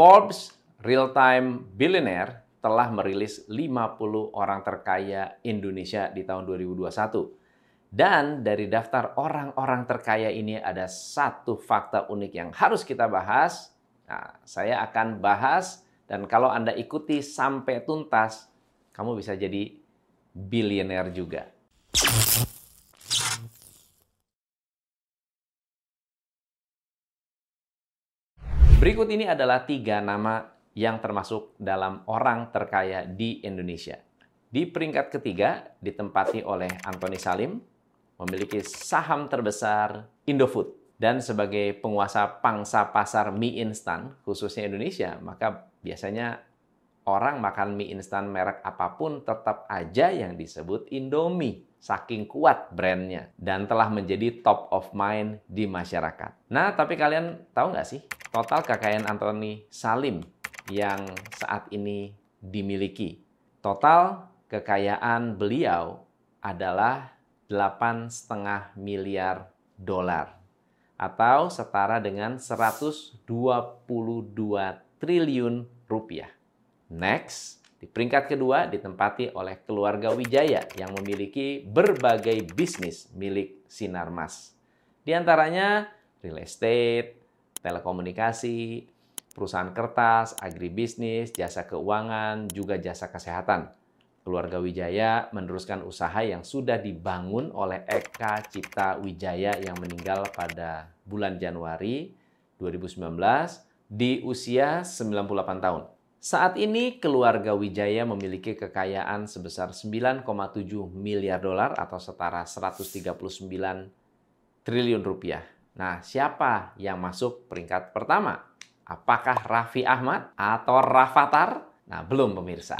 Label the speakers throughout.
Speaker 1: Forbes Real Time Billionaire telah merilis 50 orang terkaya Indonesia di tahun 2021. Dan dari daftar orang-orang terkaya ini ada satu fakta unik yang harus kita bahas. Nah, saya akan bahas dan kalau Anda ikuti sampai tuntas, kamu bisa jadi bilioner juga. Berikut ini adalah tiga nama yang termasuk dalam orang terkaya di Indonesia. Di peringkat ketiga ditempati oleh Anthony Salim, memiliki saham terbesar Indofood. Dan sebagai penguasa pangsa pasar mie instan, khususnya Indonesia, maka biasanya orang makan mie instan merek apa pun tetap aja yang disebut Indomie. Saking kuat brandnya dan telah menjadi top of mind di masyarakat. Nah, tapi kalian tahu nggak sih total kekayaan Anthony Salim yang saat ini dimiliki? Total kekayaan beliau adalah 8,5 miliar dolar atau setara dengan 122 triliun rupiah. Next, di peringkat kedua ditempati oleh keluarga Wijaya yang memiliki berbagai bisnis milik Sinarmas. Di antaranya real estate, telekomunikasi, perusahaan kertas, agribisnis, jasa keuangan, juga jasa kesehatan keluarga Wijaya meneruskan usaha yang sudah dibangun oleh Eka Cipta Wijaya yang meninggal pada bulan Januari 2019 di usia 98 tahun. Saat ini keluarga Wijaya memiliki kekayaan sebesar 9,7 miliar dolar atau setara 139 triliun rupiah. Nah, siapa yang masuk peringkat pertama? Apakah Raffi Ahmad atau Rafathar? Nah, belum pemirsa.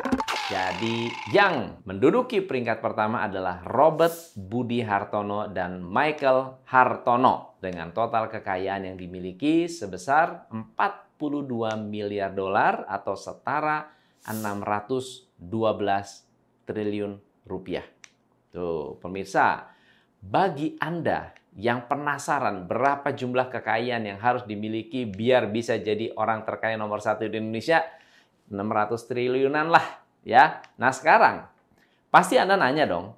Speaker 1: Jadi yang menduduki peringkat pertama adalah Robert Budi Hartono dan Michael Hartono dengan total kekayaan yang dimiliki sebesar 42 miliar dolar atau setara 612 triliun rupiah. Tuh, pemirsa, bagi Anda yang penasaran berapa jumlah kekayaan yang harus dimiliki biar bisa jadi orang terkaya nomor satu di Indonesia, 600 triliunan lah Ya, nah sekarang pasti Anda nanya dong,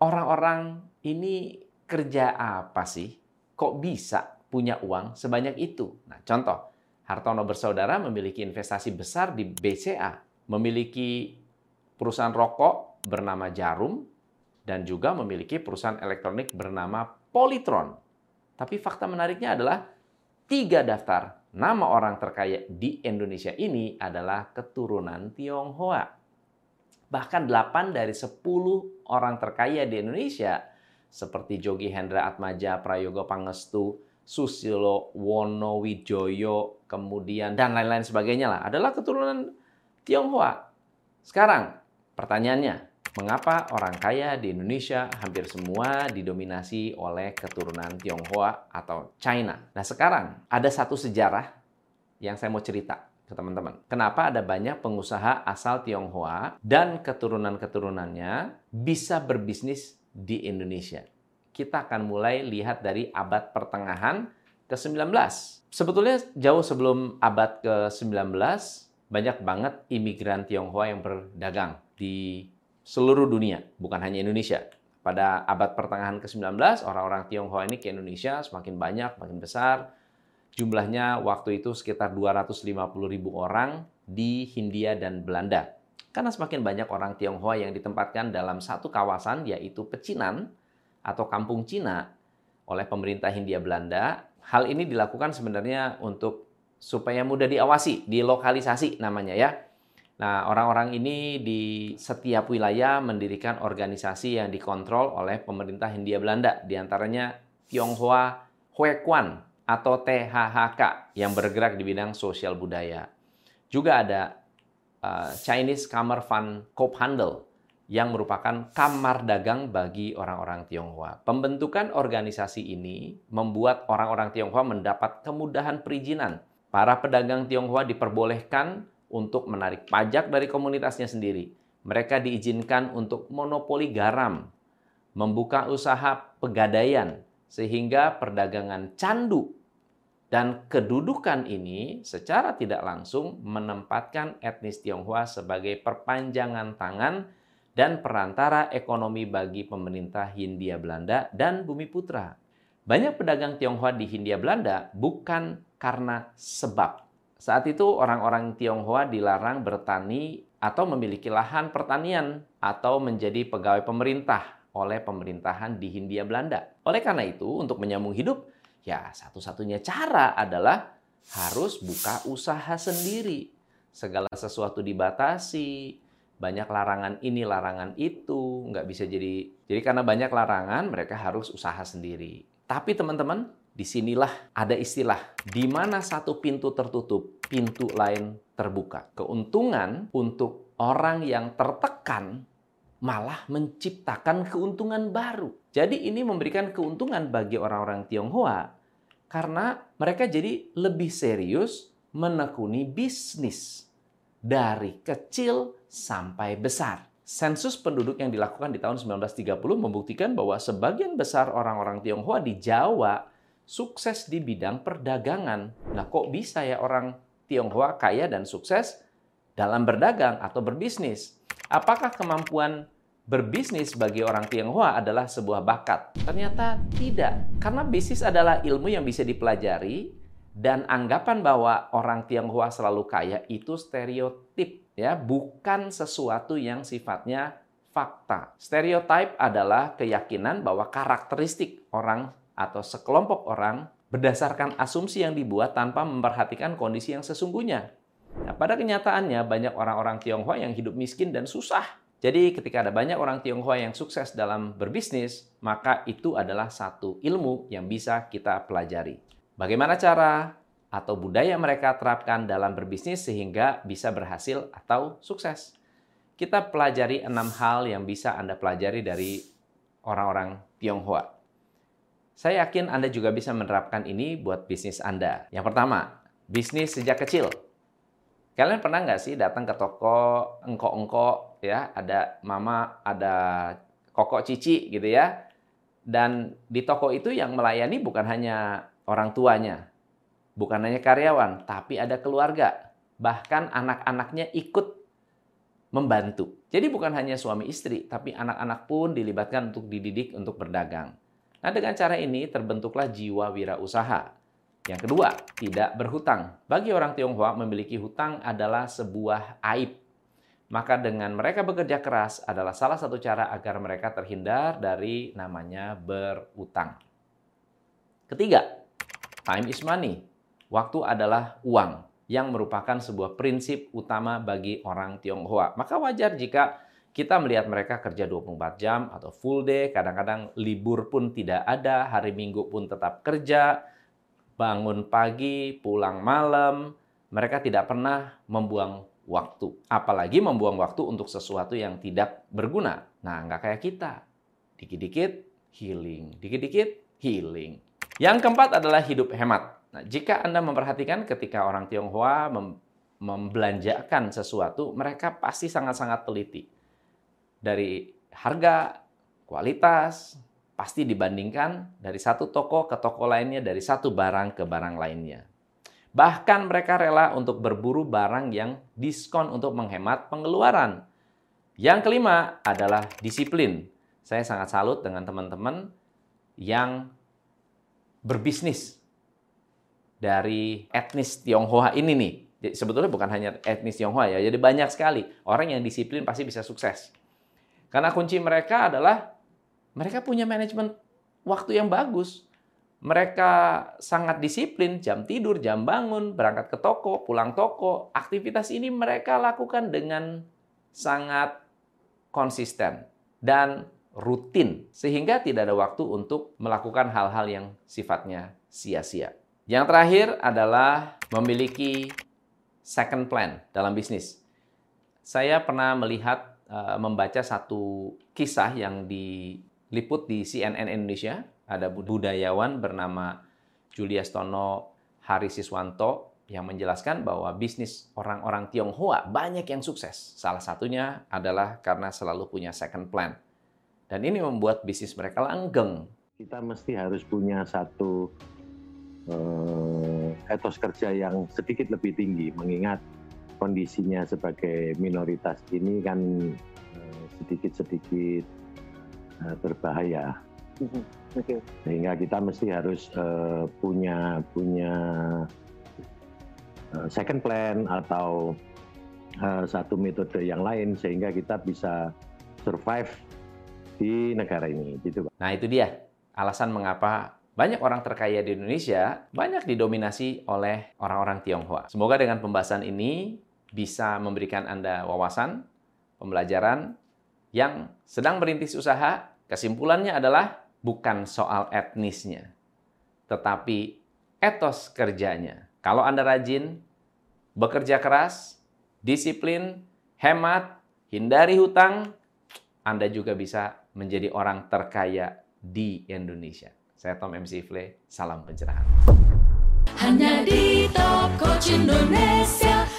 Speaker 1: orang-orang ini kerja apa sih? Kok bisa punya uang sebanyak itu? Nah, contoh, Hartono bersaudara memiliki investasi besar di BCA, memiliki perusahaan rokok bernama Jarum, dan juga memiliki perusahaan elektronik bernama Polytron. Tapi fakta menariknya adalah tiga daftar nama orang terkaya di Indonesia ini adalah keturunan Tionghoa. Bahkan 8 dari 10 orang terkaya di Indonesia seperti Jogi Hendra Atmaja, Prayogo Pangestu, Susilo Wonowijoyo, kemudian dan lain-lain sebagainya lah adalah keturunan Tionghoa. Sekarang pertanyaannya, Mengapa orang kaya di Indonesia hampir semua didominasi oleh keturunan Tionghoa atau China? Nah sekarang ada satu sejarah yang saya mau cerita ke teman-teman. Kenapa ada banyak pengusaha asal Tionghoa dan keturunan-keturunannya bisa berbisnis di Indonesia? Kita akan mulai lihat dari abad pertengahan ke-19. Sebetulnya jauh sebelum abad ke-19, banyak banget imigran Tionghoa yang berdagang di seluruh dunia, bukan hanya Indonesia. Pada abad pertengahan ke-19, orang-orang Tionghoa ini ke Indonesia semakin banyak, makin besar. Jumlahnya waktu itu sekitar 250 ribu orang di Hindia dan Belanda. Karena semakin banyak orang Tionghoa yang ditempatkan dalam satu kawasan, yaitu Pecinan atau Kampung Cina oleh pemerintah Hindia Belanda. Hal ini dilakukan sebenarnya untuk supaya mudah diawasi, dilokalisasi namanya ya Nah, orang-orang ini di setiap wilayah mendirikan organisasi yang dikontrol oleh pemerintah Hindia Belanda, di antaranya Tionghoa Huekuan atau THHK yang bergerak di bidang sosial budaya. Juga ada uh, Chinese Kamar Fund Handel yang merupakan kamar dagang bagi orang-orang Tionghoa. Pembentukan organisasi ini membuat orang-orang Tionghoa mendapat kemudahan perizinan. Para pedagang Tionghoa diperbolehkan untuk menarik pajak dari komunitasnya sendiri. Mereka diizinkan untuk monopoli garam, membuka usaha pegadaian, sehingga perdagangan candu Dan kedudukan ini secara tidak langsung menempatkan etnis Tionghoa sebagai perpanjangan tangan dan perantara ekonomi bagi pemerintah Hindia Belanda dan Bumi Putra. Banyak pedagang Tionghoa di Hindia Belanda bukan karena sebab. Saat itu orang-orang Tionghoa dilarang bertani atau memiliki lahan pertanian atau menjadi pegawai pemerintah oleh pemerintahan di Hindia Belanda. Oleh karena itu, untuk menyambung hidup, Ya, satu-satunya cara adalah harus buka usaha sendiri. Segala sesuatu dibatasi, banyak larangan ini, larangan itu, nggak bisa jadi. Jadi karena banyak larangan, mereka harus usaha sendiri. Tapi teman-teman, di sinilah ada istilah, di mana satu pintu tertutup, pintu lain terbuka. Keuntungan untuk orang yang tertekan malah menciptakan keuntungan baru. Jadi ini memberikan keuntungan bagi orang-orang Tionghoa karena mereka jadi lebih serius menekuni bisnis dari kecil sampai besar. Sensus penduduk yang dilakukan di tahun 1930 membuktikan bahwa sebagian besar orang-orang Tionghoa di Jawa sukses di bidang perdagangan. Nah, kok bisa ya orang Tionghoa kaya dan sukses dalam berdagang atau berbisnis? Apakah kemampuan berbisnis bagi orang Tionghoa adalah sebuah bakat. Ternyata tidak, karena bisnis adalah ilmu yang bisa dipelajari dan anggapan bahwa orang Tionghoa selalu kaya itu stereotip ya, bukan sesuatu yang sifatnya fakta. Stereotip adalah keyakinan bahwa karakteristik orang atau sekelompok orang berdasarkan asumsi yang dibuat tanpa memperhatikan kondisi yang sesungguhnya. Nah, pada kenyataannya banyak orang-orang Tionghoa yang hidup miskin dan susah jadi ketika ada banyak orang Tionghoa yang sukses dalam berbisnis, maka itu adalah satu ilmu yang bisa kita pelajari. Bagaimana cara atau budaya mereka terapkan dalam berbisnis sehingga bisa berhasil atau sukses. Kita pelajari enam hal yang bisa Anda pelajari dari orang-orang Tionghoa. Saya yakin Anda juga bisa menerapkan ini buat bisnis Anda. Yang pertama, bisnis sejak kecil. Kalian pernah nggak sih datang ke toko engkok-engkok ya, ada mama, ada kokok cici gitu ya. Dan di toko itu yang melayani bukan hanya orang tuanya, bukan hanya karyawan, tapi ada keluarga. Bahkan anak-anaknya ikut membantu. Jadi bukan hanya suami istri, tapi anak-anak pun dilibatkan untuk dididik untuk berdagang. Nah, dengan cara ini terbentuklah jiwa wirausaha yang kedua, tidak berhutang. Bagi orang Tionghoa, memiliki hutang adalah sebuah aib. Maka dengan mereka bekerja keras adalah salah satu cara agar mereka terhindar dari namanya berutang. Ketiga, time is money. Waktu adalah uang yang merupakan sebuah prinsip utama bagi orang Tionghoa. Maka wajar jika kita melihat mereka kerja 24 jam atau full day, kadang-kadang libur pun tidak ada, hari Minggu pun tetap kerja, bangun pagi, pulang malam, mereka tidak pernah membuang waktu. Apalagi membuang waktu untuk sesuatu yang tidak berguna. Nah, nggak kayak kita. Dikit-dikit healing, dikit-dikit healing. Yang keempat adalah hidup hemat. Nah, jika Anda memperhatikan ketika orang Tionghoa mem membelanjakan sesuatu, mereka pasti sangat-sangat teliti. Dari harga, kualitas, pasti dibandingkan dari satu toko ke toko lainnya, dari satu barang ke barang lainnya. Bahkan mereka rela untuk berburu barang yang diskon untuk menghemat pengeluaran. Yang kelima adalah disiplin. Saya sangat salut dengan teman-teman yang berbisnis dari etnis Tionghoa ini nih. Sebetulnya bukan hanya etnis Tionghoa ya, jadi banyak sekali orang yang disiplin pasti bisa sukses. Karena kunci mereka adalah mereka punya manajemen waktu yang bagus. Mereka sangat disiplin, jam tidur, jam bangun, berangkat ke toko, pulang toko. Aktivitas ini mereka lakukan dengan sangat konsisten dan rutin, sehingga tidak ada waktu untuk melakukan hal-hal yang sifatnya sia-sia. Yang terakhir adalah memiliki second plan dalam bisnis. Saya pernah melihat, uh, membaca satu kisah yang di liput di CNN Indonesia, ada budayawan bernama Julius Tono Harisiswanto yang menjelaskan bahwa bisnis orang-orang Tionghoa banyak yang sukses. Salah satunya adalah karena selalu punya second plan. Dan ini membuat bisnis mereka langgeng.
Speaker 2: Kita mesti harus punya satu eh, etos kerja yang sedikit lebih tinggi, mengingat kondisinya sebagai minoritas ini kan eh, sedikit-sedikit eh, berbahaya.
Speaker 3: Mhm, Oke.
Speaker 2: Sehingga kita mesti harus eh, punya punya second plan atau satu metode yang lain sehingga kita bisa survive di negara ini, gitu Pak.
Speaker 1: Nah, itu dia alasan mengapa banyak orang terkaya di Indonesia banyak didominasi oleh orang-orang Tionghoa. Semoga dengan pembahasan ini bisa memberikan Anda wawasan, pembelajaran yang sedang merintis usaha. Kesimpulannya adalah bukan soal etnisnya, tetapi etos kerjanya. Kalau Anda rajin, bekerja keras, disiplin, hemat, hindari hutang, Anda juga bisa menjadi orang terkaya di Indonesia. Saya Tom MC Ifle, salam pencerahan.
Speaker 4: Hanya di Top Coach Indonesia.